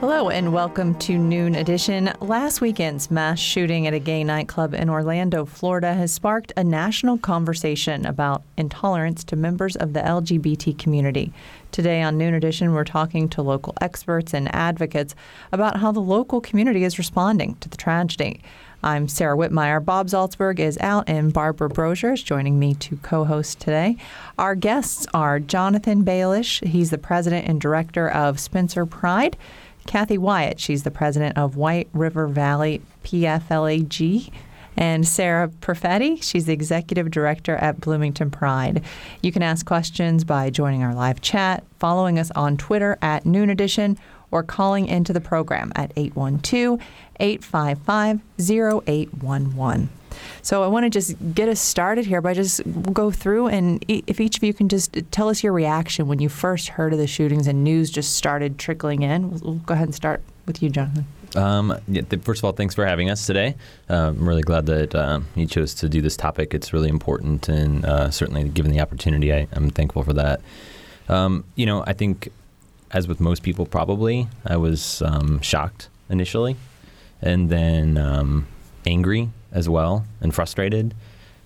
Hello and welcome to Noon Edition. Last weekend's mass shooting at a gay nightclub in Orlando, Florida has sparked a national conversation about intolerance to members of the LGBT community. Today on Noon Edition, we're talking to local experts and advocates about how the local community is responding to the tragedy. I'm Sarah Whitmire. Bob Zaltsberg is out, and Barbara Brosier is joining me to co host today. Our guests are Jonathan Baelish, he's the president and director of Spencer Pride. Kathy Wyatt. She's the president of White River Valley PFLAG. And Sarah Perfetti, she's the executive director at Bloomington Pride. You can ask questions by joining our live chat, following us on Twitter at Noon Edition, or calling into the program at 812 855 0811. So I want to just get us started here by just go through and if each of you can just tell us your reaction when you first heard of the shootings and news just started trickling in. We'll, go ahead and start with you, Jonathan. Um, yeah, first of all, thanks for having us today. Uh, I'm really glad that uh, you chose to do this topic. It's really important, and uh, certainly given the opportunity, I, am thankful for that. Um, you know, I think, as with most people, probably, I was um, shocked initially, and then um, angry as well and frustrated.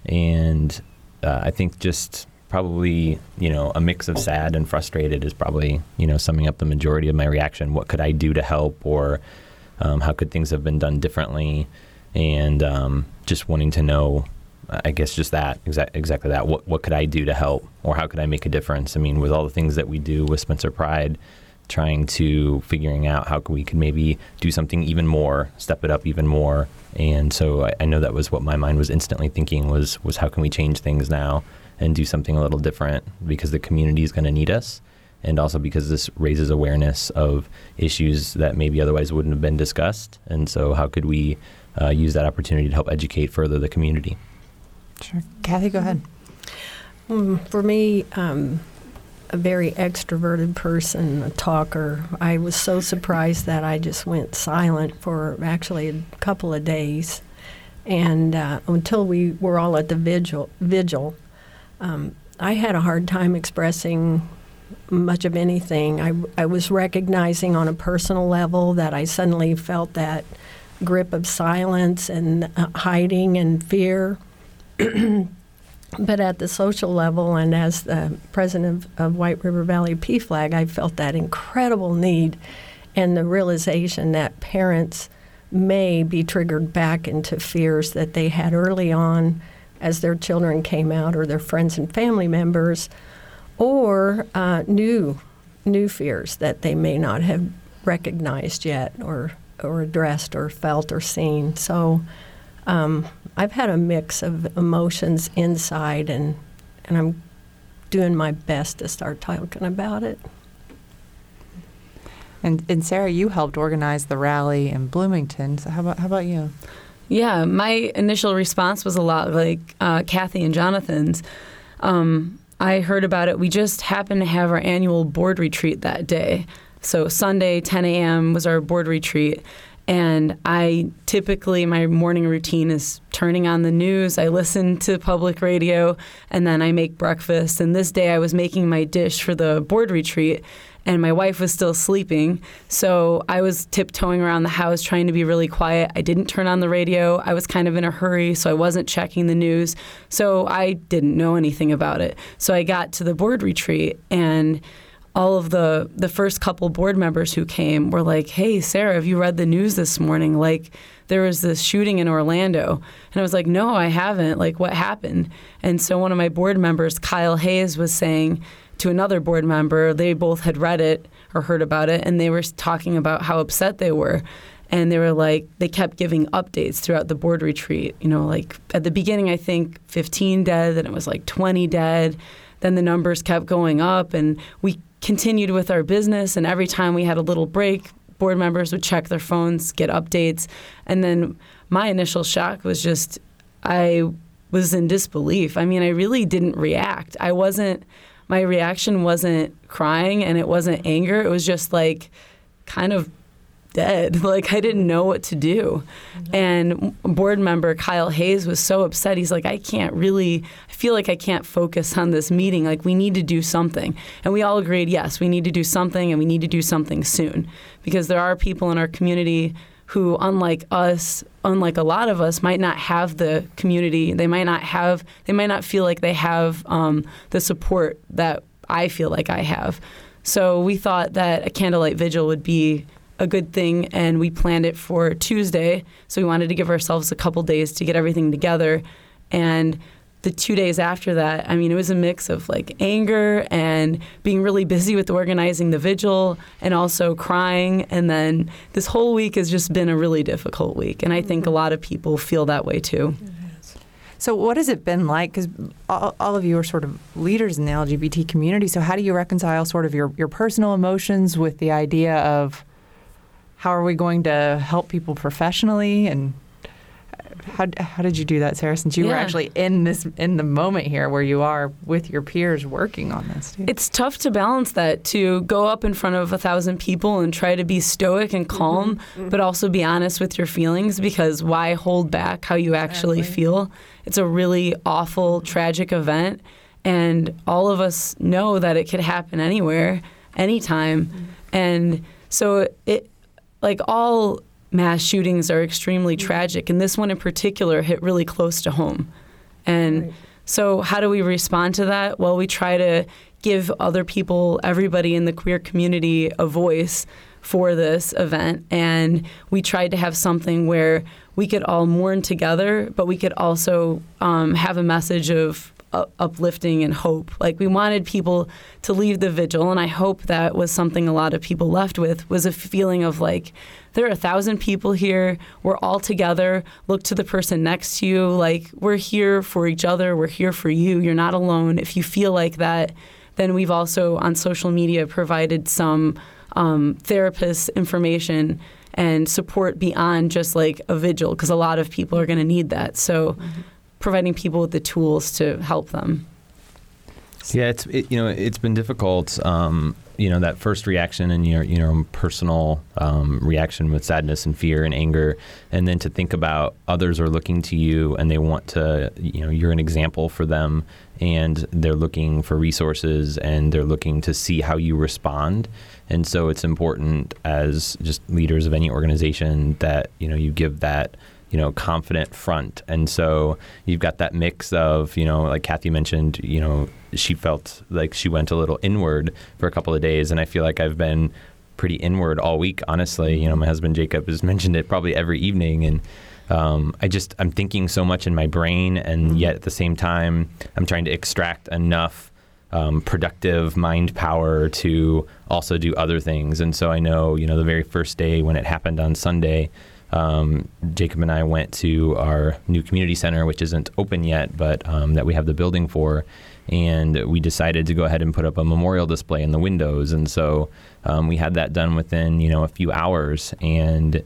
And uh, I think just probably, you know, a mix of sad and frustrated is probably, you know, summing up the majority of my reaction. What could I do to help or um, how could things have been done differently? And um, just wanting to know, I guess, just that, exa- exactly that. What, what could I do to help or how could I make a difference? I mean, with all the things that we do with Spencer Pride, trying to figuring out how we could maybe do something even more, step it up even more. And so I, I know that was what my mind was instantly thinking was was how can we change things now and do something a little different because the community is going to need us and also because this raises awareness of issues that maybe otherwise wouldn't have been discussed. And so, how could we uh, use that opportunity to help educate further the community? Sure. Kathy, go ahead. Um, for me, um, a very extroverted person, a talker. I was so surprised that I just went silent for actually a couple of days, and uh, until we were all at the vigil. Vigil, um, I had a hard time expressing much of anything. I, I was recognizing on a personal level that I suddenly felt that grip of silence and uh, hiding and fear. But at the social level, and as the president of, of White River Valley PFLAG, I felt that incredible need and the realization that parents may be triggered back into fears that they had early on as their children came out or their friends and family members, or uh, new new fears that they may not have recognized yet or or addressed or felt or seen. So um, I've had a mix of emotions inside, and and I'm doing my best to start talking about it. And and Sarah, you helped organize the rally in Bloomington. So how about how about you? Yeah, my initial response was a lot like uh, Kathy and Jonathan's. Um, I heard about it. We just happened to have our annual board retreat that day. So Sunday, 10 a.m. was our board retreat, and I typically, my morning routine is turning on the news. I listen to public radio and then I make breakfast. And this day I was making my dish for the board retreat and my wife was still sleeping. So I was tiptoeing around the house trying to be really quiet. I didn't turn on the radio. I was kind of in a hurry, so I wasn't checking the news. So I didn't know anything about it. So I got to the board retreat and all of the the first couple board members who came were like, "Hey, Sarah, have you read the news this morning? Like there was this shooting in Orlando." And I was like, "No, I haven't. Like what happened?" And so one of my board members, Kyle Hayes, was saying to another board member, they both had read it or heard about it and they were talking about how upset they were. And they were like, they kept giving updates throughout the board retreat. You know, like at the beginning, I think 15 dead, then it was like 20 dead. Then the numbers kept going up, and we continued with our business. And every time we had a little break, board members would check their phones, get updates. And then my initial shock was just, I was in disbelief. I mean, I really didn't react. I wasn't, my reaction wasn't crying and it wasn't anger. It was just like kind of dead. Like I didn't know what to do. And board member Kyle Hayes was so upset. He's like, I can't really I feel like I can't focus on this meeting. Like we need to do something. And we all agreed, yes, we need to do something and we need to do something soon. Because there are people in our community who unlike us, unlike a lot of us, might not have the community. They might not have they might not feel like they have um, the support that I feel like I have. So we thought that a candlelight vigil would be a good thing, and we planned it for Tuesday. So we wanted to give ourselves a couple days to get everything together. And the two days after that, I mean, it was a mix of like anger and being really busy with organizing the vigil and also crying. And then this whole week has just been a really difficult week. And I think a mm-hmm. lot of people feel that way too. So, what has it been like? Because all, all, of you are sort of leaders in the LGBT community. So, how do you reconcile sort of your, your personal emotions with the idea of how are we going to help people professionally and how, how did you do that, Sarah? Since you yeah. were actually in this in the moment here, where you are with your peers working on this. Too. It's tough to balance that to go up in front of a thousand people and try to be stoic and calm, mm-hmm. but also be honest with your feelings. Because why hold back how you actually exactly. feel? It's a really awful, tragic event, and all of us know that it could happen anywhere, anytime, mm-hmm. and so it like all mass shootings are extremely mm-hmm. tragic, and this one in particular hit really close to home. And right. so, how do we respond to that? Well, we try to give other people, everybody in the queer community, a voice for this event. And we tried to have something where we could all mourn together, but we could also um, have a message of uplifting and hope. Like we wanted people to leave the vigil, and I hope that was something a lot of people left with was a feeling of like there are a thousand people here. We're all together. Look to the person next to you. Like we're here for each other. We're here for you. You're not alone. If you feel like that, then we've also on social media provided some um, therapist information and support beyond just like a vigil because a lot of people are going to need that. So. Mm-hmm providing people with the tools to help them. Yeah, it's it, you know it's been difficult. Um, you know that first reaction and your you know personal um, reaction with sadness and fear and anger, and then to think about others are looking to you and they want to you know you're an example for them and they're looking for resources and they're looking to see how you respond. And so it's important as just leaders of any organization that you know you give that you know, confident front. And so you've got that mix of, you know, like Kathy mentioned, you know, she felt like she went a little inward for a couple of days. And I feel like I've been pretty inward all week, honestly. You know, my husband Jacob has mentioned it probably every evening. And um, I just, I'm thinking so much in my brain. And mm-hmm. yet at the same time, I'm trying to extract enough. Um, productive mind power to also do other things. And so I know, you know, the very first day when it happened on Sunday, um, Jacob and I went to our new community center, which isn't open yet, but um, that we have the building for. And we decided to go ahead and put up a memorial display in the windows. And so um, we had that done within, you know, a few hours. And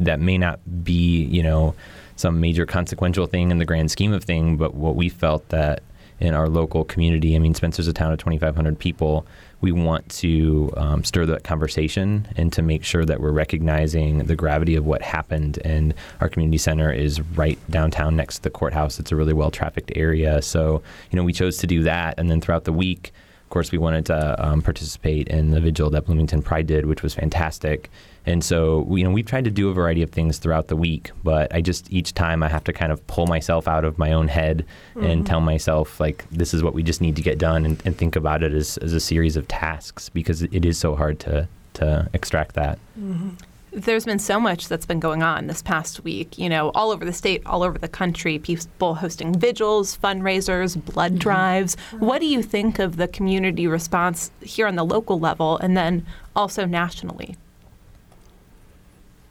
that may not be, you know, some major consequential thing in the grand scheme of thing, but what we felt that in our local community, I mean, Spencer's a town of 2,500 people we want to um, stir that conversation and to make sure that we're recognizing the gravity of what happened. And our community center is right downtown next to the courthouse. It's a really well trafficked area. So, you know, we chose to do that. And then throughout the week, of course, we wanted to um, participate in the vigil that Bloomington Pride did, which was fantastic. And so, you know, we've tried to do a variety of things throughout the week, but I just each time I have to kind of pull myself out of my own head mm-hmm. and tell myself like this is what we just need to get done, and, and, think about it as, as a series of tasks because it is so hard to to extract that. Mm-hmm there's been so much that's been going on this past week, you know, all over the state, all over the country, people hosting vigils, fundraisers, blood mm-hmm. drives. What do you think of the community response here on the local level and then also nationally?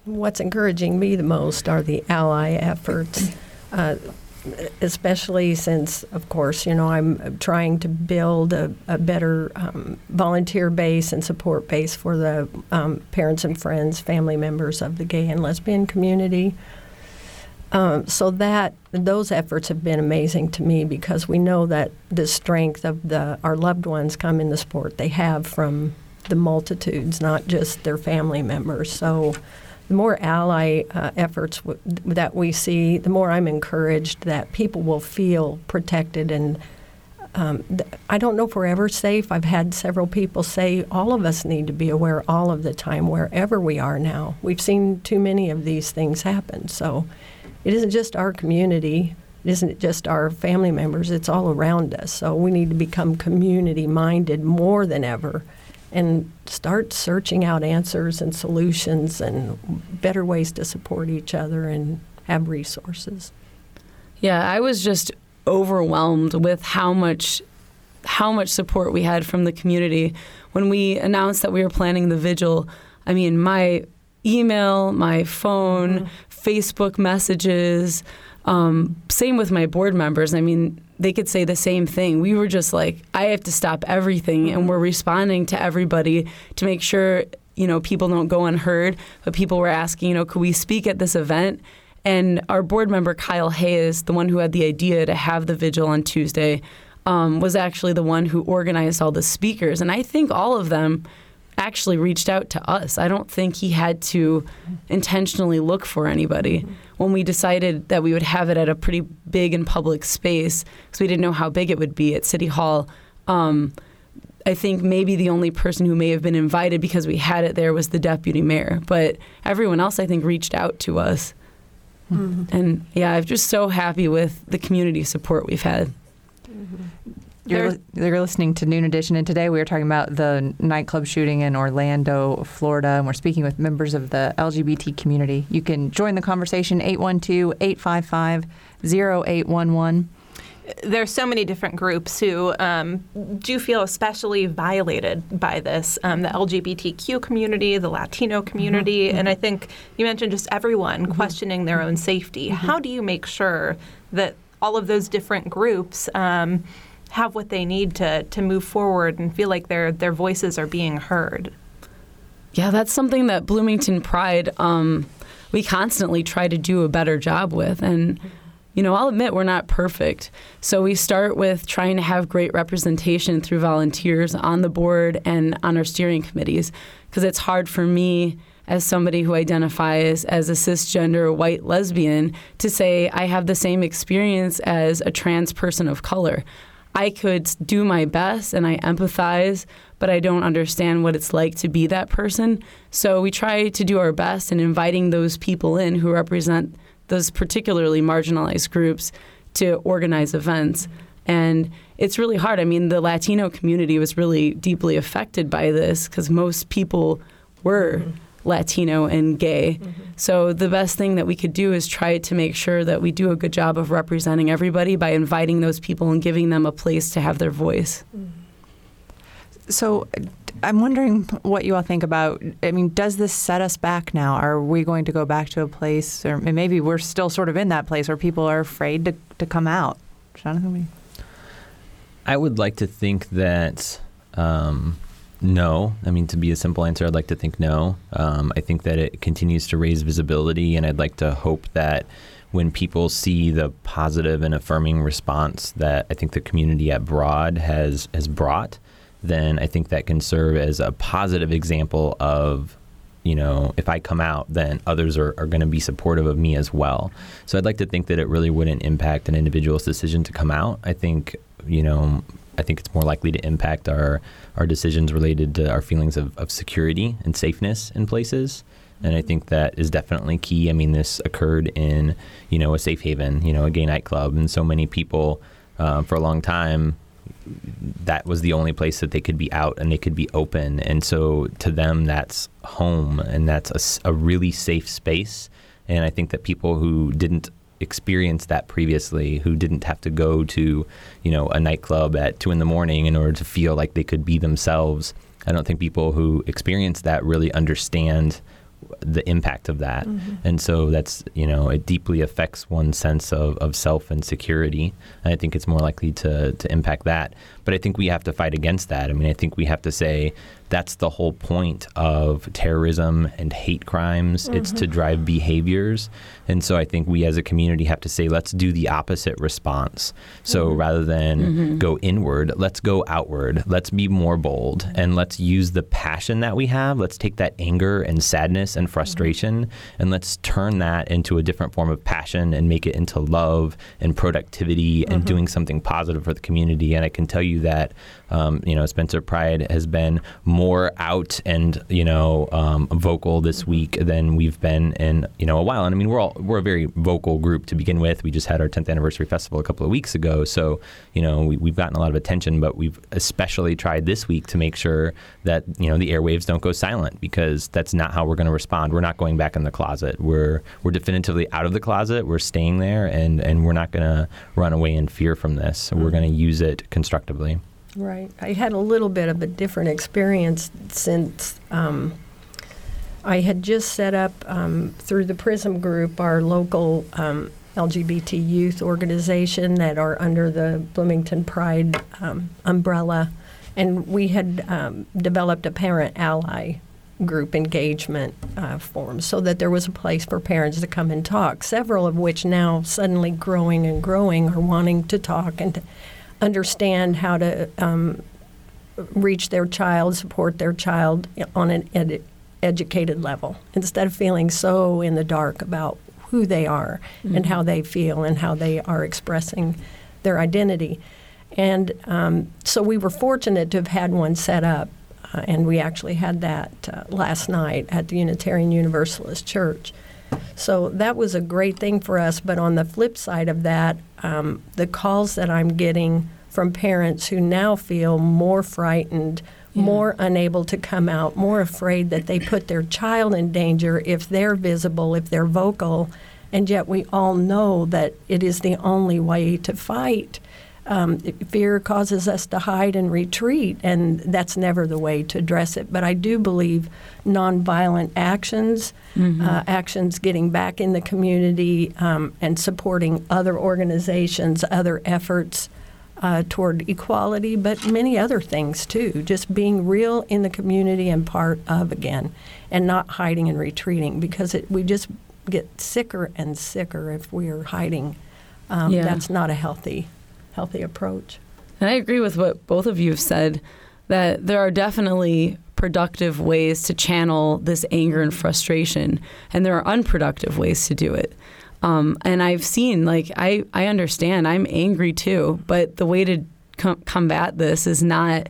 What's encouraging me the most are the ally efforts. Uh, especially since, of course, you know, I'm trying to build a, a better um, volunteer base and support base for the um, parents and friends, family members of the gay and lesbian community. Um, so that those efforts have been amazing to me because we know that the strength of the our loved ones come in the support they have from the multitudes, not just their family members. So the more ally uh, efforts w- that we see, the more I'm encouraged that people will feel protected. And um, th- I don't know if we're ever safe. I've had several people say all of us need to be aware all of the time, wherever we are now. We've seen too many of these things happen. So it isn't just our community. It isn't just our family members, it's all around us. So we need to become community minded more than ever and start searching out answers and solutions and better ways to support each other and have resources. Yeah, I was just overwhelmed with how much how much support we had from the community when we announced that we were planning the vigil. I mean, my email, my phone, mm-hmm. Facebook messages, um, same with my board members. I mean, they could say the same thing. We were just like, I have to stop everything, and mm-hmm. we're responding to everybody to make sure you know people don't go unheard. But people were asking, you know, could we speak at this event? And our board member Kyle Hayes, the one who had the idea to have the vigil on Tuesday, um, was actually the one who organized all the speakers. And I think all of them actually reached out to us. I don't think he had to mm-hmm. intentionally look for anybody. Mm-hmm. When we decided that we would have it at a pretty big and public space, because we didn't know how big it would be at City Hall, um, I think maybe the only person who may have been invited because we had it there was the deputy mayor. But everyone else, I think, reached out to us. Mm-hmm. And yeah, I'm just so happy with the community support we've had. Mm-hmm. You're, you're listening to Noon Edition, and today we are talking about the nightclub shooting in Orlando, Florida, and we're speaking with members of the LGBT community. You can join the conversation 812 855 0811 there's so many different groups who um, do feel especially violated by this um, the LGBTQ community, the Latino community, mm-hmm. and I think you mentioned just everyone mm-hmm. questioning their own safety. Mm-hmm. How do you make sure that all of those different groups um, have what they need to to move forward and feel like their their voices are being heard. Yeah, that's something that Bloomington Pride um, we constantly try to do a better job with, and you know I'll admit we're not perfect. So we start with trying to have great representation through volunteers on the board and on our steering committees, because it's hard for me as somebody who identifies as a cisgender white lesbian to say I have the same experience as a trans person of color. I could do my best and I empathize, but I don't understand what it's like to be that person. So we try to do our best in inviting those people in who represent those particularly marginalized groups to organize events. And it's really hard. I mean, the Latino community was really deeply affected by this because most people were. Mm-hmm Latino and gay. Mm-hmm. So the best thing that we could do is try to make sure that we do a good job of representing everybody by inviting those people and giving them a place to have their voice. Mm-hmm. So I'm wondering what you all think about. I mean, does this set us back now? Are we going to go back to a place, or maybe we're still sort of in that place where people are afraid to, to come out? Jonathan? I would like to think that um, no. I mean, to be a simple answer, I'd like to think no. Um, I think that it continues to raise visibility, and I'd like to hope that when people see the positive and affirming response that I think the community at Broad has has brought, then I think that can serve as a positive example of you know, if I come out, then others are, are going to be supportive of me as well. So I'd like to think that it really wouldn't impact an individual's decision to come out. I think, you know, I think it's more likely to impact our, our decisions related to our feelings of, of security and safeness in places. And I think that is definitely key. I mean, this occurred in, you know, a safe haven, you know, a gay nightclub, and so many people uh, for a long time that was the only place that they could be out and they could be open. And so to them, that's home and that's a, a really safe space. And I think that people who didn't experienced that previously who didn't have to go to, you know, a nightclub at two in the morning in order to feel like they could be themselves. I don't think people who experience that really understand the impact of that. Mm-hmm. And so that's, you know, it deeply affects one's sense of, of self and security. And I think it's more likely to, to impact that. But I think we have to fight against that. I mean, I think we have to say that's the whole point of terrorism and hate crimes. It's to mm-hmm. drive behaviors. And so I think we as a community have to say, let's do the opposite response. So mm-hmm. rather than mm-hmm. go inward, let's go outward. Let's be more bold and let's use the passion that we have. Let's take that anger and sadness and frustration and let's turn that into a different form of passion and make it into love and productivity and doing something positive for the community. And I can tell you that, um, you know, Spencer Pride has been more out and, you know, um, vocal this week than we've been in, you know, a while. And I mean, we're all, we're a very vocal group to begin with. We just had our 10th anniversary festival a couple of weeks ago. So, you know, we, we've gotten a lot of attention, but we've especially tried this week to make sure that, you know, the airwaves don't go silent because that's not how we're going to respond. We're not going back in the closet. We're, we're definitively out of the closet. We're staying there and, and we're not going to run away in fear from this. We're going to use it constructively. Right. I had a little bit of a different experience since um, I had just set up um, through the PRISM group our local um, LGBT youth organization that are under the Bloomington Pride um, umbrella. And we had um, developed a parent ally group engagement uh, form so that there was a place for parents to come and talk, several of which now suddenly growing and growing are wanting to talk and to understand how to um, reach their child, support their child on an ed- educated level instead of feeling so in the dark about who they are and how they feel and how they are expressing their identity. And um, so we were fortunate to have had one set up, uh, and we actually had that uh, last night at the Unitarian Universalist Church. So that was a great thing for us. But on the flip side of that, um, the calls that I'm getting from parents who now feel more frightened, more unable to come out, more afraid that they put their child in danger if they're visible, if they're vocal, and yet we all know that it is the only way to fight. Um, fear causes us to hide and retreat, and that's never the way to address it. But I do believe nonviolent actions, uh, actions getting back in the community, um, and supporting other organizations, other efforts uh, toward equality, but many other things too. Just being real in the community and part of again, and not hiding and retreating because it, we just get sicker and sicker if we are hiding. Um, Yeah. That's not a healthy, healthy approach. And I agree with what both of you have said that there are definitely productive ways to channel this anger and frustration, and there are unproductive ways to do it. Um, and I've seen, like, I, I understand, I'm angry too, but the way to com- combat this is not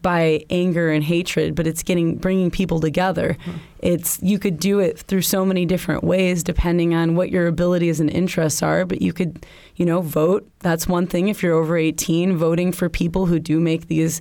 by anger and hatred, but it's getting bringing people together. Mm-hmm. It's you could do it through so many different ways depending on what your abilities and interests are, but you could, you know, vote. That's one thing if you're over 18, voting for people who do make these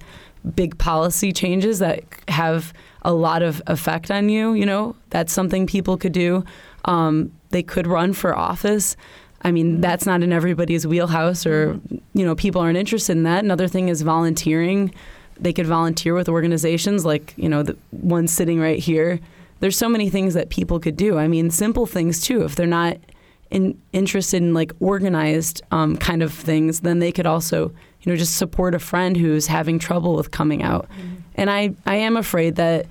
big policy changes that have a lot of effect on you, you know, that's something people could do. Um, they could run for office. I mean, mm-hmm. that's not in everybody's wheelhouse, or mm-hmm. you know, people aren't interested in that. Another thing is volunteering. They could volunteer with organizations like you know the one sitting right here. There's so many things that people could do. I mean, simple things too. If they're not in, interested in like organized um, kind of things, then they could also you know just support a friend who's having trouble with coming out. And I I am afraid that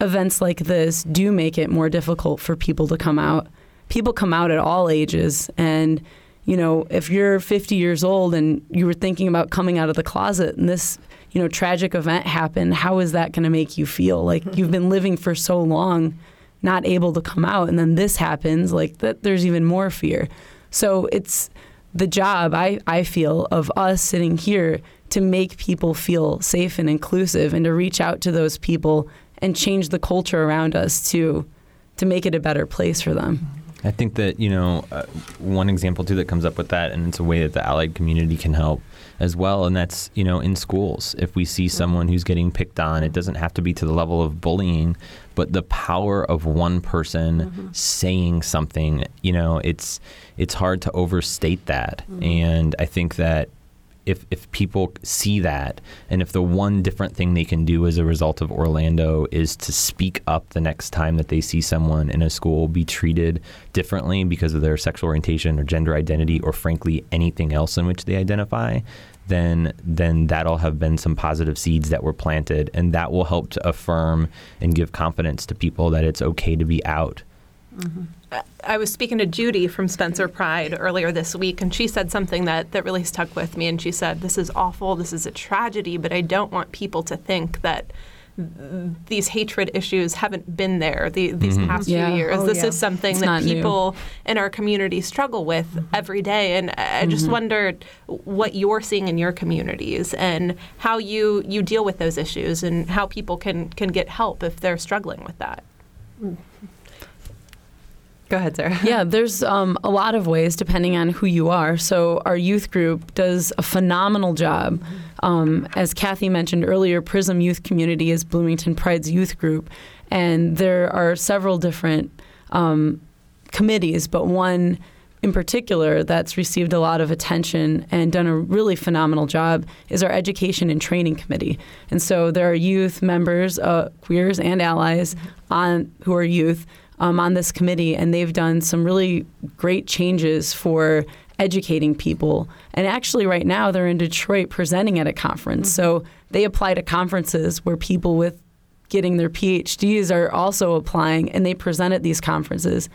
events like this do make it more difficult for people to come out. People come out at all ages and you know, if you're 50 years old and you were thinking about coming out of the closet and this, you know, tragic event happened, how is that going to make you feel? Like you've been living for so long not able to come out and then this happens, like that there's even more fear. So it's the job I, I feel of us sitting here to make people feel safe and inclusive and to reach out to those people and change the culture around us to to make it a better place for them. I think that you know uh, one example too that comes up with that, and it's a way that the allied community can help as well, and that's you know in schools. If we see someone who's getting picked on, it doesn't have to be to the level of bullying, but the power of one person mm-hmm. saying something, you know, it's it's hard to overstate that, mm-hmm. and I think that if if people see that and if the one different thing they can do as a result of Orlando is to speak up the next time that they see someone in a school be treated differently because of their sexual orientation or gender identity or frankly anything else in which they identify then then that'll have been some positive seeds that were planted, and that will help to affirm and give confidence to people that it's okay to be out. Mm-hmm. I was speaking to Judy from Spencer Pride earlier this week, and she said something that, that really stuck with me. And she said, This is awful, this is a tragedy, but I don't want people to think that these hatred issues haven't been there the, these mm-hmm. past yeah. few years. Oh, this yeah. is something it's that people new. in our community struggle with mm-hmm. every day. And I just mm-hmm. wondered what you're seeing in your communities and how you, you deal with those issues and how people can, can get help if they're struggling with that. Go ahead, Sarah. Yeah, there's um, a lot of ways depending on who you are. So, our youth group does a phenomenal job. Um, as Kathy mentioned earlier, Prism Youth Community is Bloomington Pride's youth group, and there are several different um, committees, but one in particular that's received a lot of attention and done a really phenomenal job is our education and training committee. And so there are youth members, uh, queers and allies on who are youth um, on this committee, and they've done some really great changes for educating people. And actually, right now, they're in Detroit presenting at a conference. Mm-hmm. So they apply to conferences where people with getting their PhDs are also applying, and they present at these conferences.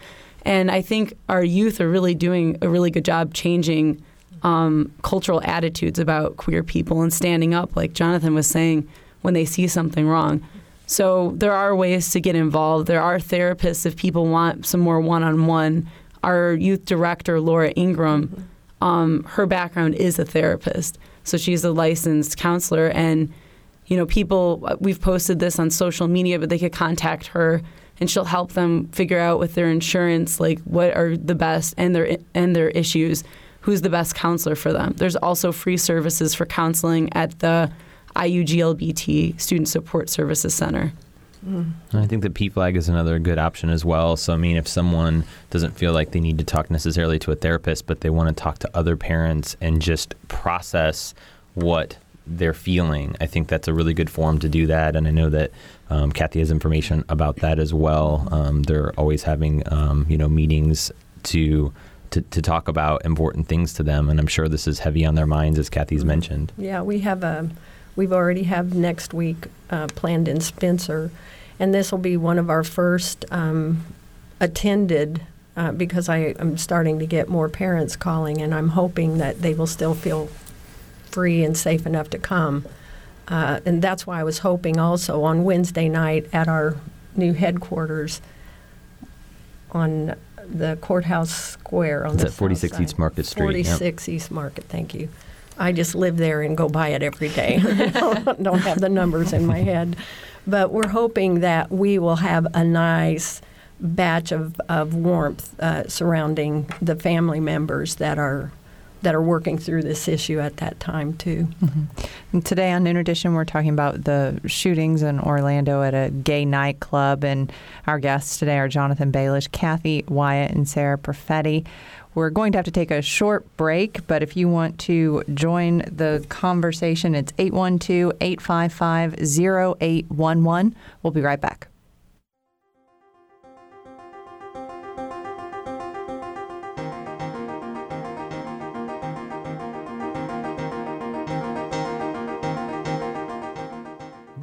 And I think our youth are really doing a really good job changing um, cultural attitudes about queer people and standing up, like Jonathan was saying, when they see something wrong. So there are ways to get involved. There are therapists if people want some more one-on-one. Our youth director, Laura Ingram, mm-hmm. um, her background is a therapist, so she's a licensed counselor. And you know, people we've posted this on social media, but they could contact her, and she'll help them figure out with their insurance like what are the best and their and their issues. Who's the best counselor for them? There's also free services for counseling at the IUGLBT Student Support Services Center. Mm. I think that PFLAG is another good option as well. So, I mean, if someone doesn't feel like they need to talk necessarily to a therapist, but they want to talk to other parents and just process what they're feeling, I think that's a really good forum to do that. And I know that um, Kathy has information about that as well. Um, they're always having, um, you know, meetings to, to to talk about important things to them, and I'm sure this is heavy on their minds, as Kathy's mm-hmm. mentioned. Yeah, we have a We've already have next week uh, planned in Spencer, and this will be one of our first um, attended uh, because I am starting to get more parents calling, and I'm hoping that they will still feel free and safe enough to come. Uh, and that's why I was hoping also on Wednesday night at our new headquarters on the courthouse square on it's the at 46 East Market Street. 46 yep. East Market, thank you. I just live there and go by it every day. Don't have the numbers in my head. But we're hoping that we will have a nice batch of, of warmth uh, surrounding the family members that are that are working through this issue at that time too. Mm-hmm. today on Noon Edition, we're talking about the shootings in Orlando at a gay nightclub, and our guests today are Jonathan Baelish, Kathy Wyatt, and Sarah Perfetti. We're going to have to take a short break, but if you want to join the conversation, it's 812 855 0811. We'll be right back.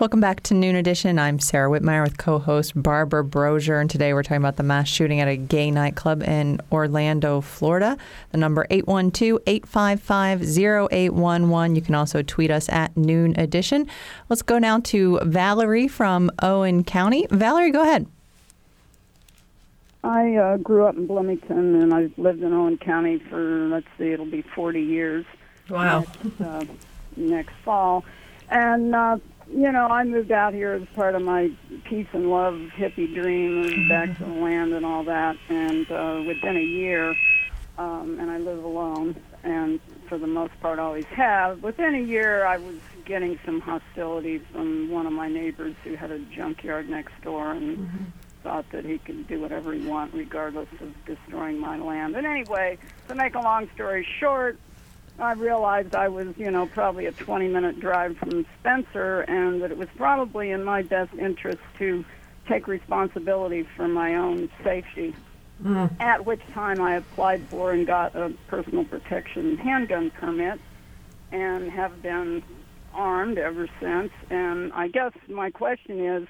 Welcome back to Noon Edition. I'm Sarah Whitmire with co host Barbara Brosier, and today we're talking about the mass shooting at a gay nightclub in Orlando, Florida. The number 812 855 0811. You can also tweet us at Noon Edition. Let's go now to Valerie from Owen County. Valerie, go ahead. I uh, grew up in Bloomington and I've lived in Owen County for, let's see, it'll be 40 years. Wow. Next, uh, next fall. And uh, you know, I moved out here as part of my peace and love hippie dream, moved back to the land and all that. And uh, within a year, um, and I live alone, and for the most part always have. Within a year, I was getting some hostility from one of my neighbors who had a junkyard next door and mm-hmm. thought that he could do whatever he want regardless of destroying my land. And anyway, to make a long story short, I realized I was, you know, probably a 20 minute drive from Spencer and that it was probably in my best interest to take responsibility for my own safety. Mm. At which time I applied for and got a personal protection handgun permit and have been armed ever since. And I guess my question is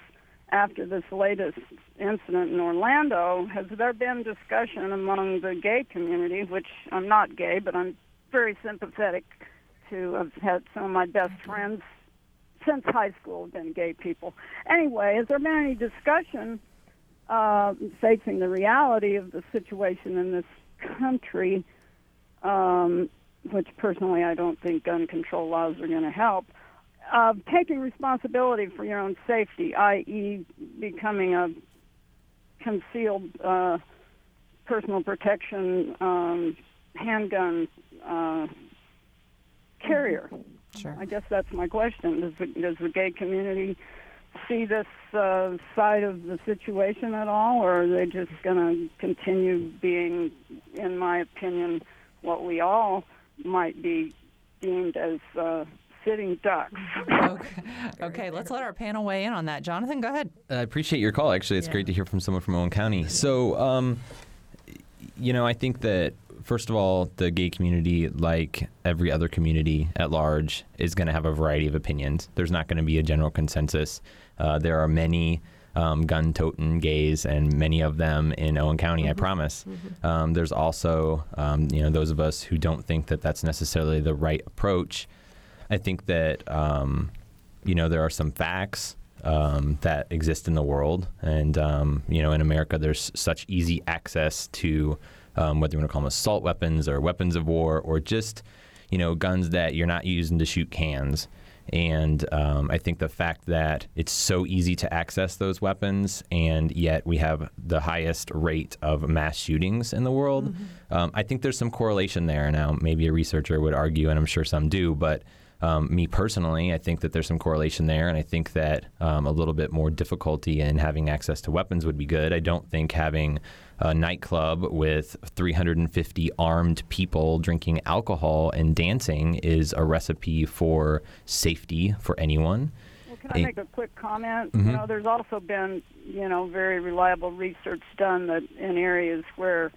after this latest incident in Orlando, has there been discussion among the gay community, which I'm not gay, but I'm very sympathetic to. I've had some of my best friends since high school have been gay people. Anyway, has there been any discussion uh, facing the reality of the situation in this country, um, which personally I don't think gun control laws are going to help, uh, taking responsibility for your own safety, i.e., becoming a concealed uh, personal protection um, handgun uh, carrier. Sure. I guess that's my question. Does the, does the gay community see this uh, side of the situation at all, or are they just going to continue being, in my opinion, what we all might be deemed as uh, sitting ducks? okay. okay, let's let our panel weigh in on that. Jonathan, go ahead. I appreciate your call. Actually, it's yeah. great to hear from someone from Owen County. So, um, you know, I think that first of all, the gay community, like every other community at large, is going to have a variety of opinions. There's not going to be a general consensus. Uh, there are many um, gun toting gays, and many of them in Owen County. Mm-hmm. I promise. Mm-hmm. Um, there's also, um, you know, those of us who don't think that that's necessarily the right approach. I think that, um, you know, there are some facts. Um, that exist in the world. And, um, you know, in America, there's such easy access to um, whether you want to call them assault weapons or weapons of war or just you know guns that you're not using to shoot cans. And um, I think the fact that it's so easy to access those weapons, and yet we have the highest rate of mass shootings in the world, mm-hmm. um, I think there's some correlation there. Now, maybe a researcher would argue, and I'm sure some do, but um, me personally, I think that there's some correlation there, and I think that um, a little bit more difficulty in having access to weapons would be good. I don't think having a nightclub with 350 armed people drinking alcohol and dancing is a recipe for safety for anyone. Well, can I make a quick comment? Mm-hmm. You know, there's also been, you know, very reliable research done that in areas where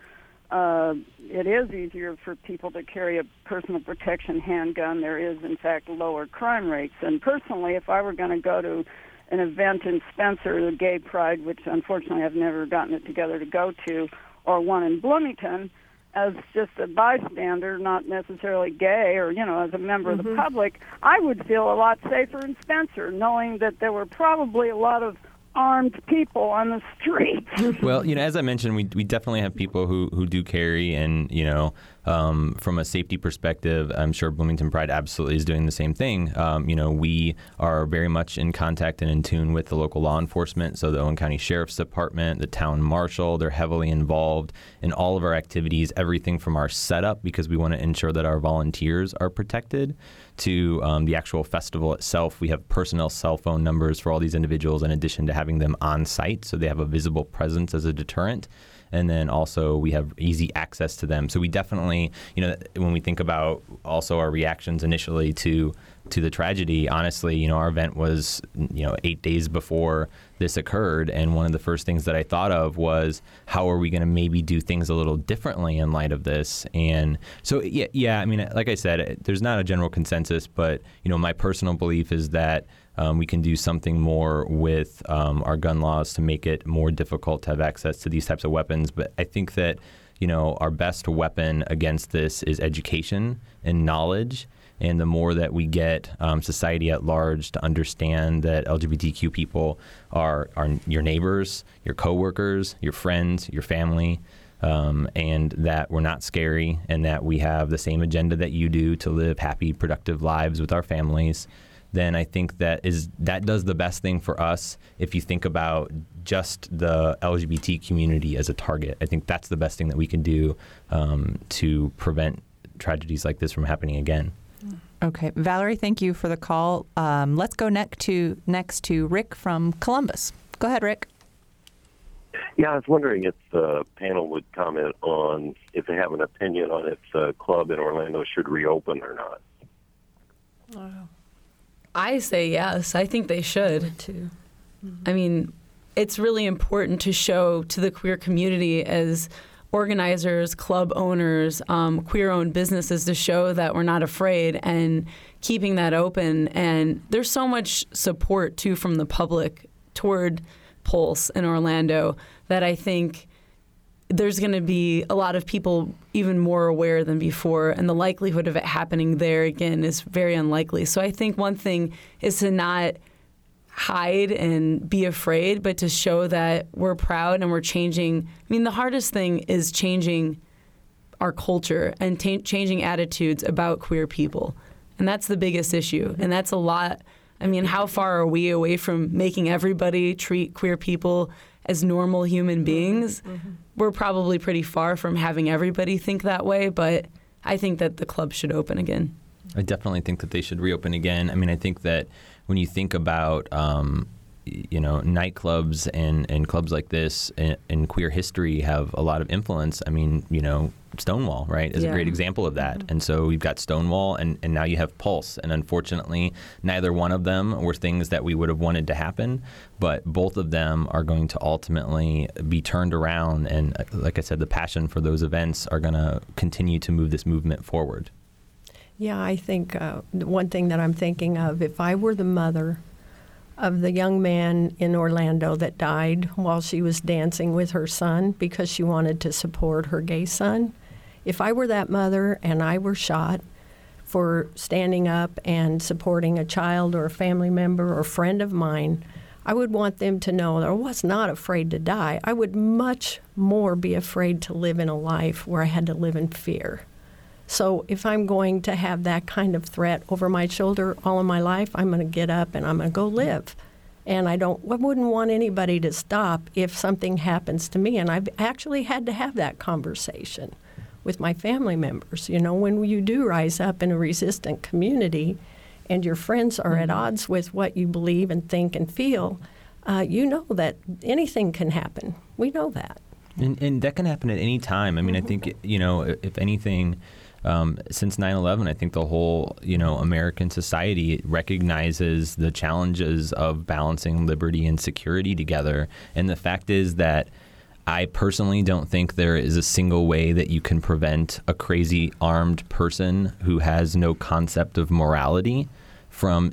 uh, it is easier for people to carry a personal protection handgun. There is, in fact, lower crime rates. And personally, if I were going to go to an event in Spencer, the Gay Pride, which unfortunately I've never gotten it together to go to, or one in Bloomington, as just a bystander, not necessarily gay, or you know, as a member mm-hmm. of the mm-hmm. public, I would feel a lot safer in Spencer, knowing that there were probably a lot of armed people on the streets. well, you know, as I mentioned, we, we definitely have people who, who do carry, and you know, um, from a safety perspective, I'm sure Bloomington Pride absolutely is doing the same thing. Um, you know, we are very much in contact and in tune with the local law enforcement. So the Owen County Sheriff's Department, the town marshal, they're heavily involved in all of our activities, everything from our setup because we want to ensure that our volunteers are protected to um, the actual festival itself. We have personnel cell phone numbers for all these individuals in addition to having them on site so they have a visible presence as a deterrent and then also we have easy access to them. So we definitely, you know, when we think about also our reactions initially to to the tragedy, honestly, you know, our event was, you know, eight days before this occurred. And one of the first things that I thought of was how are we going to maybe do things a little differently in light of this? And so, yeah, yeah, I mean, like I said, there's not a general consensus, but, you know, my personal belief is that um, we can do something more with um, our gun laws to make it more difficult to have access to these types of weapons. But I think that, you know, our best weapon against this is education and knowledge and the more that we get um, society at large to understand that LGBTQ people are, are your neighbors, your coworkers, your friends, your family, um, and that we're not scary and that we have the same agenda that you do to live happy, productive lives with our families, then I think that is that does the best thing for us if you think about just the LGBT community as a target. I think that's the best thing that we can do um, to prevent tragedies like this from happening again. Okay, Valerie, thank you for the call. Um, let's go next to next to Rick from Columbus. Go ahead, Rick. Yeah, I was wondering if the panel would comment on if they have an opinion on if the club in Orlando should reopen or not. Wow. I say yes. I think they should. too. I mean, it's really important to show to the queer community as organizers, club owners, um, queer owned businesses to show that we're not afraid and keeping that open. And there's so much support too from the public toward Pulse in Orlando that I think there's going to be a lot of people even more aware than before, and the likelihood of it happening there again is very unlikely. So I think one thing is to not hide and be afraid, but to show that we're proud and we're changing. I mean, the hardest thing is changing our culture and t- changing attitudes about queer people. And that's the biggest issue. And that's a lot. I mean, how far are we away from making everybody treat queer people as normal human beings? Mm-hmm. We're probably pretty far from having everybody think that way, but I think that the club should open again. I definitely think that they should reopen again. I mean, I think that when you think about um, you know nightclubs and, and clubs like this in, in, queer history have a lot of influence. I mean, you know, Stonewall, right, is yeah. a great example of that. Mm-hmm. And so we've got Stonewall, and, and now you have Pulse. And unfortunately, neither one of them were things that we would have wanted to happen, but both of them are going to ultimately be turned around. And uh, like I said, the passion for those events are going to continue to move this movement forward. Yeah, I think uh, one thing that I'm thinking of if I were the mother of the young man in Orlando that died while she was dancing with her son because she wanted to support her gay son, if I were that mother and I were shot for standing up and supporting a child or a family member or friend of mine, I would want them to know that I was not afraid to die. I would much more be afraid to live in a life where I had to live in fear. So if I'm going to have that kind of threat over my shoulder all of my life, I'm going to get up and I'm going to go live. And I don't I wouldn't want anybody to stop if something happens to me and I've actually had to have that conversation with my family members. You know, when you do rise up in a resistant community and your friends are mm-hmm. at odds with what you believe and think and feel, uh, you know that anything can happen. We know that. And, and, that can happen at any time. I mean, I think, you know, if anything, um, since 9/11, I think the whole you know American society recognizes the challenges of balancing liberty and security together. And the fact is that I personally don't think there is a single way that you can prevent a crazy armed person who has no concept of morality from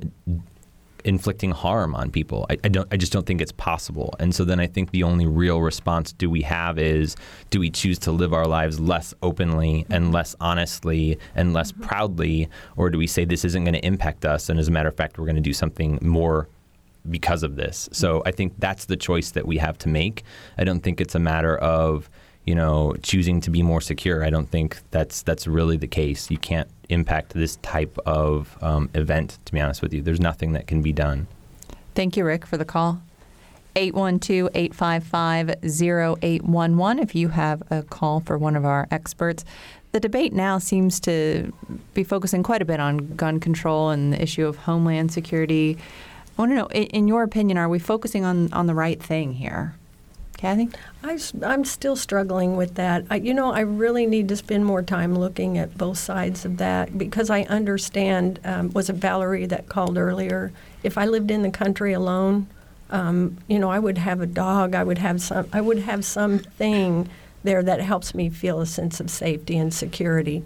inflicting harm on people. I, I, don't. I just don't think it's possible. And so then I think the only real response do we have is do we choose to live our lives less openly and less honestly and less mm-hmm. proudly, or do we say this isn't going to impact us and as a matter of fact we're going to do something more because of this? So I think that's the choice that we have to make. I don't think it's a matter of you know, choosing to be more secure. I don't think that's that's really the case. You can't impact this type of um, event. To be honest with you, there's nothing that can be done. Thank you, Rick, for the call. 812-855-0811 if you have a call for one of our experts. The debate now seems to be focusing quite a bit on gun control and the issue of homeland security. I want to know, in your opinion, are we focusing on, on the right thing here? Kathy? I, am still struggling with that. I, you know, I really need to spend more time looking at both sides of that because I understand. Um, was it Valerie that called earlier? If I lived in the country alone, um, you know, I would have a dog. I would have some. I would have something there that helps me feel a sense of safety and security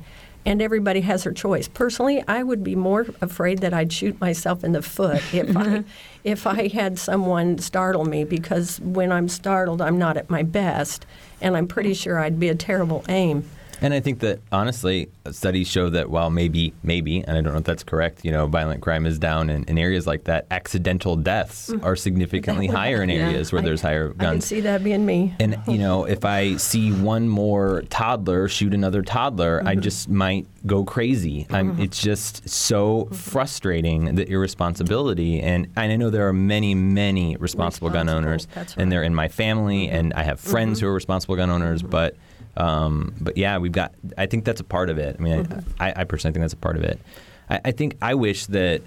and everybody has their choice. Personally, I would be more afraid that I'd shoot myself in the foot if I if I had someone startle me because when I'm startled, I'm not at my best, and I'm pretty sure I'd be a terrible aim. And I think that honestly, studies show that while maybe, maybe, and I don't know if that's correct, you know, violent crime is down in, in areas like that, accidental deaths mm. are significantly higher in areas yeah. where I, there's higher guns. I can see that being me. And, you know, if I see one more toddler shoot another toddler, mm-hmm. I just might go crazy. Mm-hmm. it's just so mm-hmm. frustrating, the irresponsibility. And, and I know there are many, many responsible, responsible. gun owners, right. and they're in my family, mm-hmm. and I have friends mm-hmm. who are responsible gun owners, but um, but yeah, we've got. I think that's a part of it. I mean, mm-hmm. I, I, personally think that's a part of it. I, I, think I wish that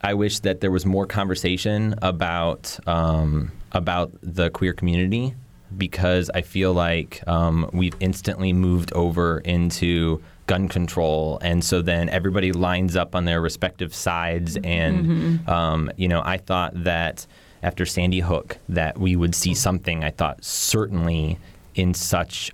I wish that there was more conversation about um, about the queer community because I feel like um, we've instantly moved over into gun control, and so then everybody lines up on their respective sides. And mm-hmm. um, you know, I thought that after Sandy Hook that we would see something. I thought certainly in such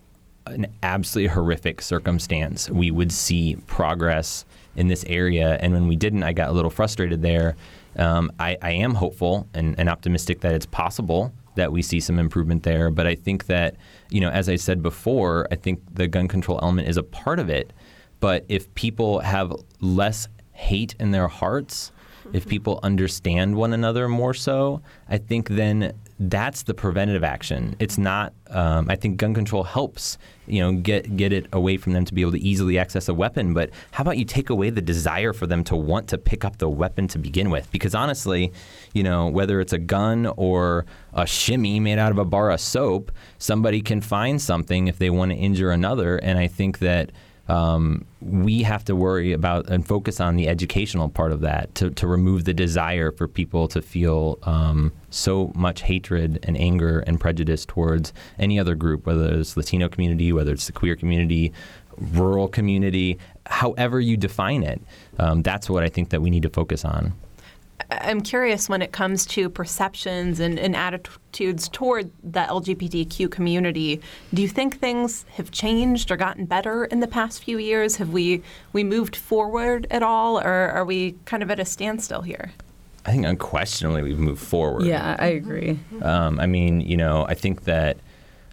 an absolutely horrific circumstance, we would see progress in this area. And when we didn't, I got a little frustrated there. Um, I, I, am hopeful and, and, optimistic that it's possible that we see some improvement there. But I think that, you know, as I said before, I think the gun control element is a part of it. But if people have less hate in their hearts, if people understand one another more so, I think then that's the preventative action. It's not. Um, I think gun control helps, you know, get get it away from them to be able to easily access a weapon. But how about you take away the desire for them to want to pick up the weapon to begin with? Because honestly, you know, whether it's a gun or a shimmy made out of a bar of soap, somebody can find something if they want to injure another. And I think that um, we have to worry about and focus on the educational part of that to, to remove the desire for people to feel um, so much hatred and anger and prejudice towards any other group, whether it's Latino community, whether it's the queer community, rural community, however you define it. Um, that's what I think that we need to focus on. I'm curious when it comes to perceptions and, and, attitudes toward the LGBTQ community. Do you think things have changed or gotten better in the past few years? Have we we moved forward at all, or are we kind of at a standstill here? I think unquestionably we've moved forward. Yeah, I agree. Um, I mean, you know, I think that.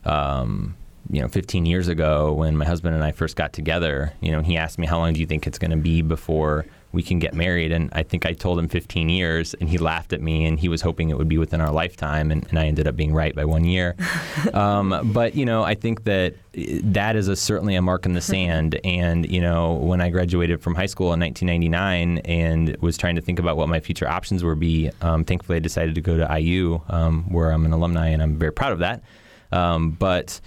Um, you know, 15 years ago, when my husband and I first got together, you know, he asked me, "How long do you think it's going to be before we can get married. And I think I told him 15 years, and he laughed at me, and he was hoping it would be within our lifetime, and, and I ended up being right by one year. um, but you know, I think that that is a, certainly a mark in the sand. And you know, when I graduated from high school in 1999 and was trying to think about what my future options would be, um, thankfully I decided to go to IU, um, where I'm an alumni, and I'm very proud of that. Um, but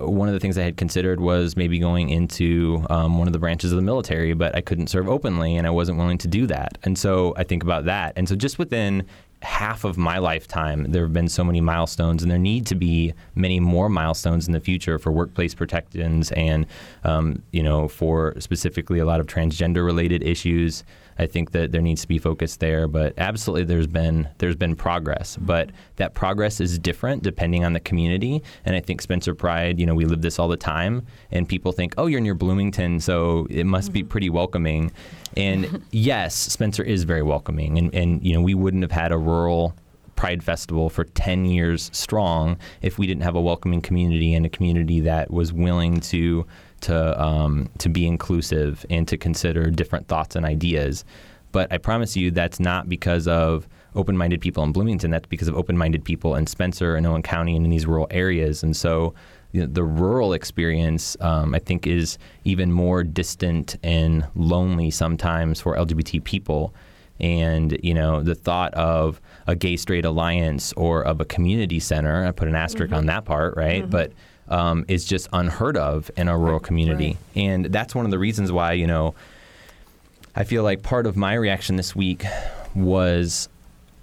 one of the things I had considered was maybe going into um, one of the branches of the military, but I couldn't serve openly and I wasn't willing to do that. And so I think about that. And so just within half of my lifetime, there have been so many milestones, and there need to be many more milestones in the future for workplace protections and, um, you know, for specifically a lot of transgender related issues. I think that there needs to be focus there, but absolutely there's been there's been progress, but that progress is different depending on the community. And I think Spencer Pride, you know, we live this all the time, and people think, oh, you're near Bloomington, so it must be mm-hmm. pretty welcoming. And yes, Spencer is very welcoming, and and you know we wouldn't have had a rural Pride Festival for 10 years strong if we didn't have a welcoming community and a community that was willing to to um, to be inclusive and to consider different thoughts and ideas. But I promise you, that's not because of open-minded people in Bloomington. That's because of open-minded people in Spencer and Owen County and in these rural areas. And so, you know, the rural experience, um, I think, is even more distant and lonely sometimes for LGBT people. And you know, the thought of a gay straight alliance or of a community center, I put an asterisk mm-hmm. on that part, right? Mm-hmm. But um, is just unheard of in a rural community. Right. And that's one of the reasons why, you know, I feel like part of my reaction this week was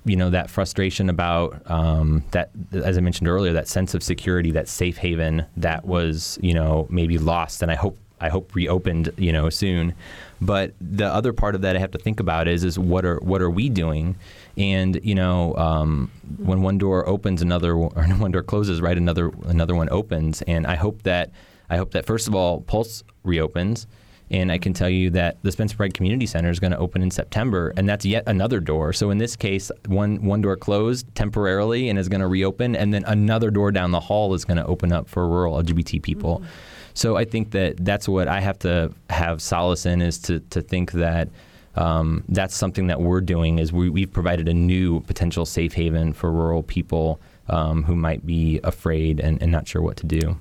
you know that frustration about um, that, as I mentioned earlier, that sense of security, that safe haven that was you know maybe lost, and I hope I hope reopened you know soon. But the other part of that I have to think about is is what are what are we doing? And you know, um, when one door opens, another or one door closes, right? Another another one opens, and I hope that I hope that first of all, Pulse reopens. And I can tell you that the Spencer Pride Community Center is going to open in September, and that's yet another door. So in this case, one one door closed temporarily and is going to reopen, and then another door down the hall is going to open up for rural LGBT people. Mm-hmm. So I think that that's what I have to have solace in is to to think that. Um, that's something that we're doing is we, we've provided a new potential safe haven for rural people um, who might be afraid and, and not sure what to do.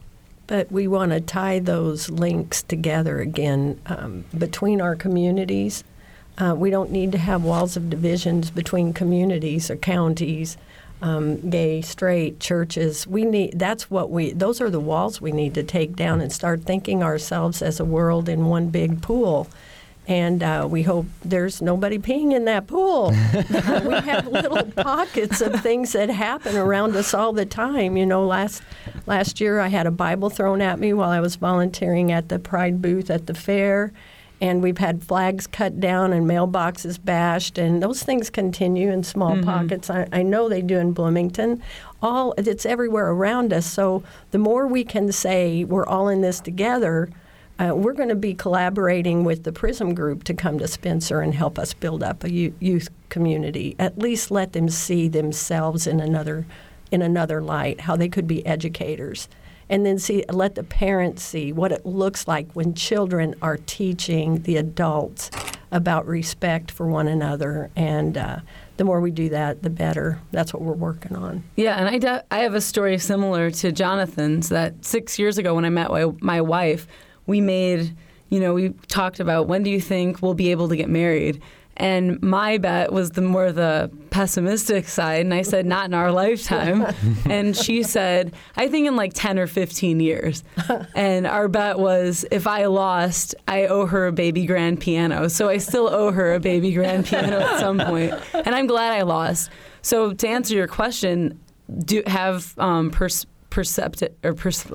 But we want to tie those links together again um, between our communities. Uh, we don't need to have walls of divisions between communities or counties, um, gay, straight, churches. We need that's what we those are the walls we need to take down and start thinking ourselves as a world in one big pool and uh, we hope there's nobody peeing in that pool. we have little pockets of things that happen around us all the time. You know, last last year I had a Bible thrown at me while I was volunteering at the Pride booth at the fair, and we've had flags cut down and mailboxes bashed, and those things continue in small mm-hmm. pockets. I, I know they do in Bloomington. All it's everywhere around us. So the more we can say we're all in this together uh, we're going to be collaborating with the PRISM group to come to Spencer and help us build up a youth community. At least let them see themselves in another in another light, how they could be educators, and then see let the parents see what it looks like when children are teaching the adults about respect for one another and. Uh, the more we do that, the better. That's what we're working on. Yeah, and I, I have a story similar to Jonathan's that six years ago when I met my, my wife, we made, you know, we talked about when do you think we'll be able to get married? And my bet was the more the pessimistic side, and I said not in our lifetime. and she said, I think in like ten or fifteen years. And our bet was if I lost, I owe her a baby grand piano. So I still owe her a baby grand piano at some point. And I'm glad I lost. So to answer your question, do have um, pers- perceptive or pers-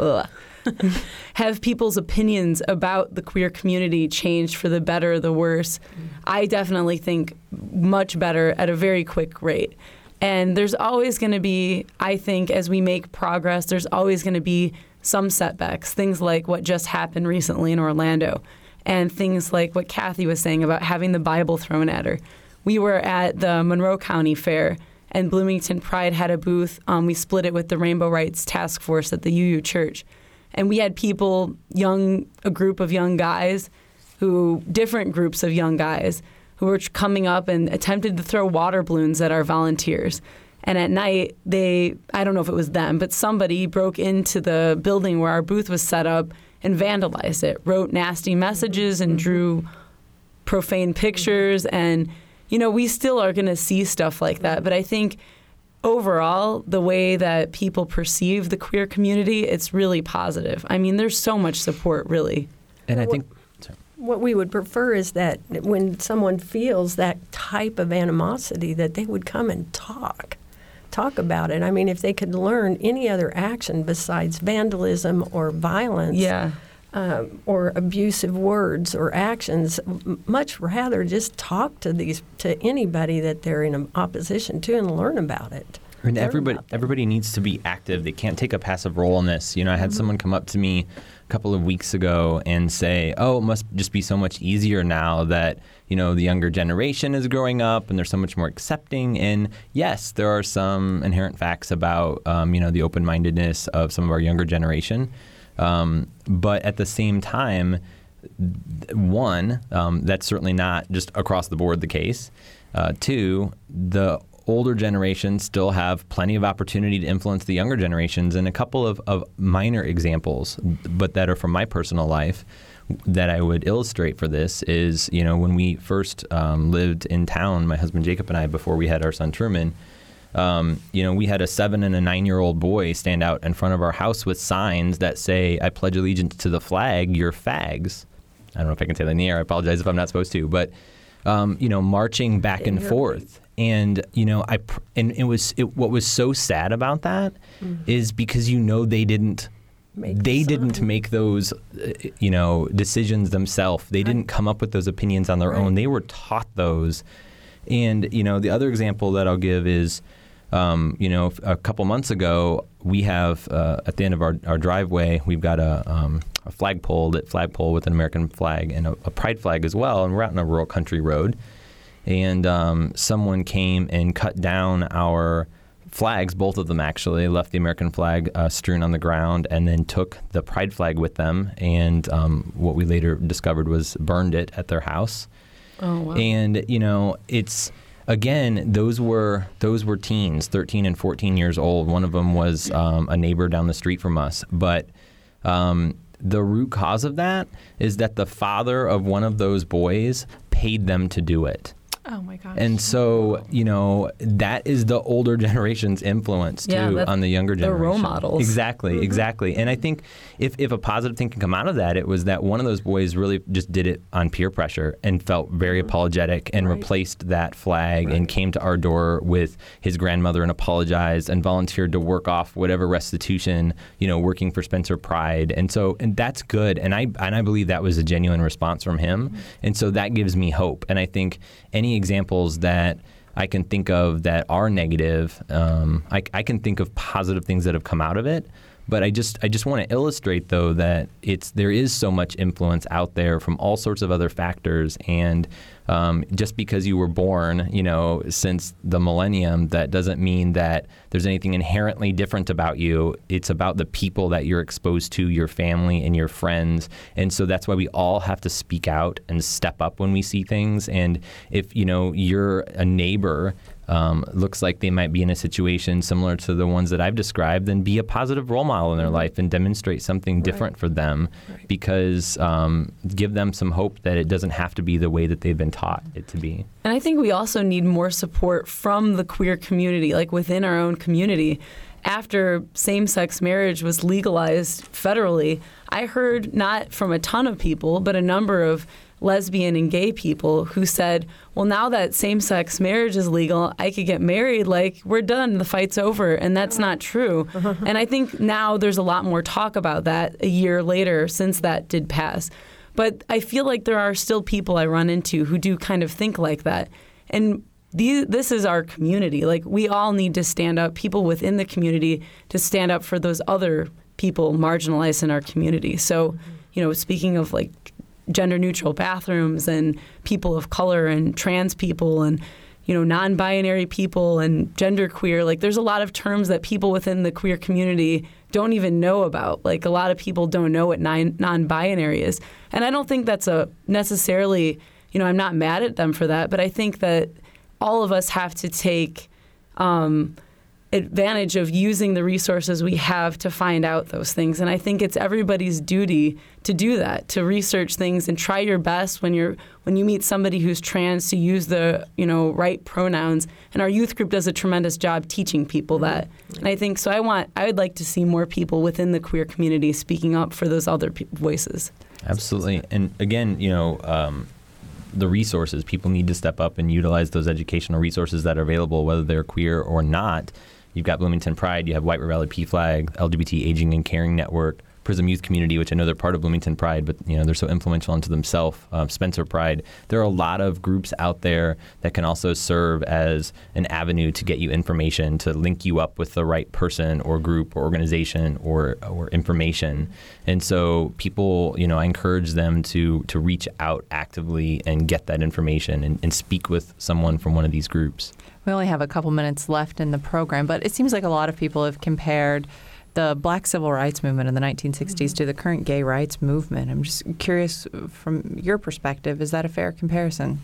have people's opinions about the queer community changed for the better or the worse? I definitely think much better at a very quick rate. And there's always going to be, I think, as we make progress, there's always going to be some setbacks, things like what just happened recently in Orlando, and things like what Kathy was saying about having the Bible thrown at her. We were at the Monroe County Fair, and Bloomington Pride had a booth. Um, we split it with the Rainbow Rights Task Force at the UU Church and we had people, young, a group of young guys, who different groups of young guys who were coming up and attempted to throw water balloons at our volunteers. And at night, they, I don't know if it was them, but somebody broke into the building where our booth was set up and vandalized it, wrote nasty messages and mm-hmm. drew profane pictures. And, you know, we still are going to see stuff like that. But I think overall, the way that people perceive the queer community, it's really positive. I mean, there's so much support, really. And I think. What we would prefer is that when someone feels that type of animosity, that they would come and talk, talk about it. I mean, if they could learn any other action besides vandalism or violence, yeah um, or abusive words or actions, much rather just talk to these to anybody that they're in opposition to and learn about it. And everybody everybody needs to be active. They can't take a passive role in this. You know, I had mm-hmm. someone come up to me a couple of weeks ago and say, "Oh, it must just be so much easier now that you know the younger generation is growing up and they're so much more accepting." And yes, there are some inherent facts about um, you know the open mindedness of some of our younger generation. Um, but at the same time, one, um, that's certainly not just across the board the case. Uh, two, the older generations still have plenty of opportunity to influence the younger generations. And a couple of, of minor examples, but that are from my personal life, that I would illustrate for this is, you know, when we first um, lived in town, my husband Jacob and I, before we had our son Truman, um, you know, we had a seven and a nine year old boy stand out in front of our house with signs that say, I pledge allegiance to the flag, you're fags. I don't know if I can say that in the air. I apologize if I'm not supposed to. But, um, you know, marching back and forth. and you know I pr- and it was it, what was so sad about that is because you know they didn't Make they the didn't make those uh, you know decisions themselves they didn't come up with those opinions on their own they were taught those and you know the other example that I'll give is um, you know a couple months ago we have uh, at the end of our, our driveway we've got a, um, a flagpole that flagpole with an American flag and a, a pride flag as well and we're out in a rural country road and um, someone came and cut down our flags, both of them actually, left the American flag uh, strewn on the ground, and then took the pride flag with them. And um, what we later discovered was burned it at their house. Oh wow. And you know, it's again, those were those were teens, 13 and 14 years old. One of them was um, a neighbor down the street from us, but. Um, the root cause of that is that the father of one of those boys paid them to do it. Oh my gosh. And so, you know, that is the older generation's influence too Yeah, on the younger generation. role models. Exactly, mm-hmm. exactly. And I think if, if a positive thing can come out of that, it was that one of those boys really just did it on peer pressure and felt very mm-hmm. apologetic and replaced that flag and came to our door with his grandmother and apologized and volunteered to work off whatever restitution, you know, working for Spencer Pride. And so and that's good. And I and I believe that was a genuine response from him. Mm-hmm. And so that gives me hope. And I think any examples that I can think of that are negative, um, I, I can think of positive things that have come out of it. But I just I just want to illustrate though that it's there is so much influence out there from all sorts of other factors, and um, just because you were born, you know, since the millennium, that doesn't mean that there's anything inherently different about you. It's about the people that you're exposed to, your family and your friends, and so that's why we all have to speak out and step up when we see things. And if you know you're a neighbor um, looks like they might be in a situation similar to the ones that I've described, then be a positive role model in their life and demonstrate something different for them because um, give them some hope that it doesn't have to be the way that they've been taught it to be. And I think we also need more support from the queer community, like within our own community. After same sex marriage was legalized federally, I heard not from a ton of people, but a number of lesbian and gay people who said, well, now that same sex marriage is legal, I could get married. Like, we're done. The fight's over. And that's uh-huh. not true. Uh-huh. and I think now there's a lot more talk about that a year later since that did pass. But I feel like there are still people I run into who do kind of think like that. And these, this is our community. Like, we all need to stand up, people within the community, to stand up for those other people marginalized in our community. So, mm-hmm. you know, speaking of like gender neutral bathrooms and people of color and trans people and you know non-binary people and genderqueer. Like there's a lot of terms that people within the queer community don't even know about. Like a lot of people don't know what non- non-binary is. And i don't think that's a necessarily you know i'm not mad at them for that but i think that all of us have to take um, advantage of using the resources we have to find out those things and i think it's everybody's duty to do that to research things and try your best when you're when you meet somebody who's trans to use the you know right pronouns and our youth group does a tremendous job teaching people that and i think so i want i would like to see more people within the queer community speaking up for those other pe- voices Absolutely. And again, you know, um, the resources, people need to step up and utilize those educational resources that are available, whether they're queer or not. You've got Bloomington Pride, you have White River Valley PFLAG, LGBT Aging and Caring Network, Prism Youth Community, which I know they're part of Bloomington Pride, but you know they're so influential unto themselves. Uh, Spencer Pride. There are a lot of groups out there that can also serve as an avenue to get you information, to link you up with the right person or group or organization or or information. And so people, you know, I encourage them to to reach out actively and get that information and, and speak with someone from one of these groups. We only have a couple minutes left in the program, but it seems like a lot of people have compared the black civil rights movement in the 1960s mm-hmm. to the current gay rights movement. I'm just curious from your perspective, is that a fair comparison?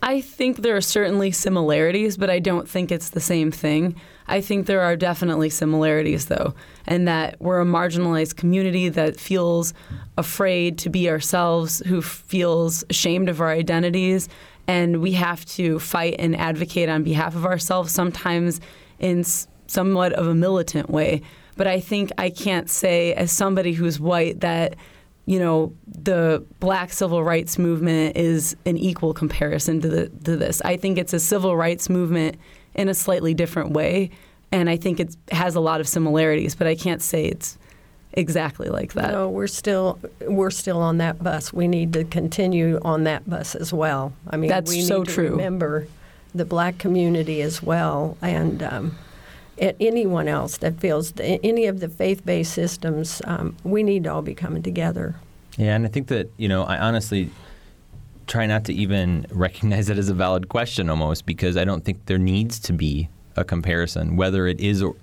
I think there are certainly similarities, but I don't think it's the same thing. I think there are definitely similarities, though, and that we're a marginalized community that feels afraid to be ourselves, who feels ashamed of our identities, and we have to fight and advocate on behalf of ourselves, sometimes in somewhat of a militant way. But I think I can't say, as somebody who's white, that you know, the black civil rights movement is an equal comparison to, the, to this. I think it's a civil rights movement in a slightly different way, and I think it has a lot of similarities, but I can't say it's exactly like that. No, we're still we're still on that bus. We need to continue on that bus as well. I mean, That's we need so to true. remember the black community as well, and um, anyone else that feels any of the faith-based systems. Um, we need to all be coming together. Yeah, and I think that, you know, I honestly try not to even recognize it as a valid question almost because I don't think there needs to be a comparison, whether it is or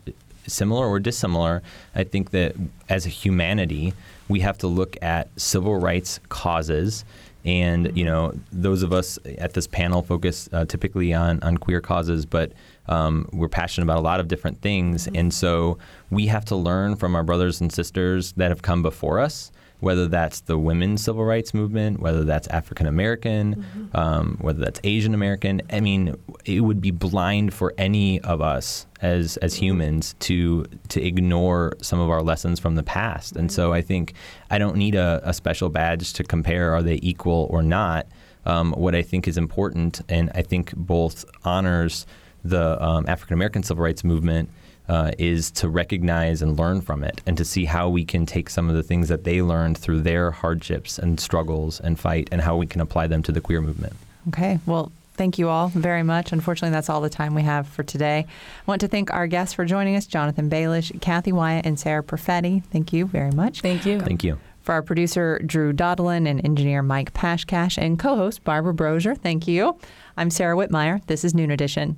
similar or dissimilar. I think that as a humanity, we have to look at civil rights causes. And you know, those of us at this panel focus uh, typically on on queer causes, but um, we're passionate about a lot of different things. And so we have to learn from our brothers and sisters that have come before us whether that's the women's civil rights movement, whether that's African American, um, whether that's Asian American. I mean, it would be blind for any of us as as humans to to ignore some of our lessons from the past. And so I think I don't need a, a special badge to compare are they equal or not. Um, what I think is important, and I think both honors the um, African American civil rights movement uh, is to recognize and learn from it and to see how we can take some of the things that they learned through their hardships and struggles and fight and how we can apply them to the queer movement. Okay. Well, thank you all very much. Unfortunately, that's all the time we have for today. I want to thank our guests for joining us Jonathan Baelish, Kathy Wyatt, and Sarah Perfetti. Thank you very much. Thank you. Thank you. For our producer, Drew Dodlin, and engineer Mike Pashkash, and co host Barbara Brozier, thank you. I'm Sarah Whitmire. This is Noon Edition.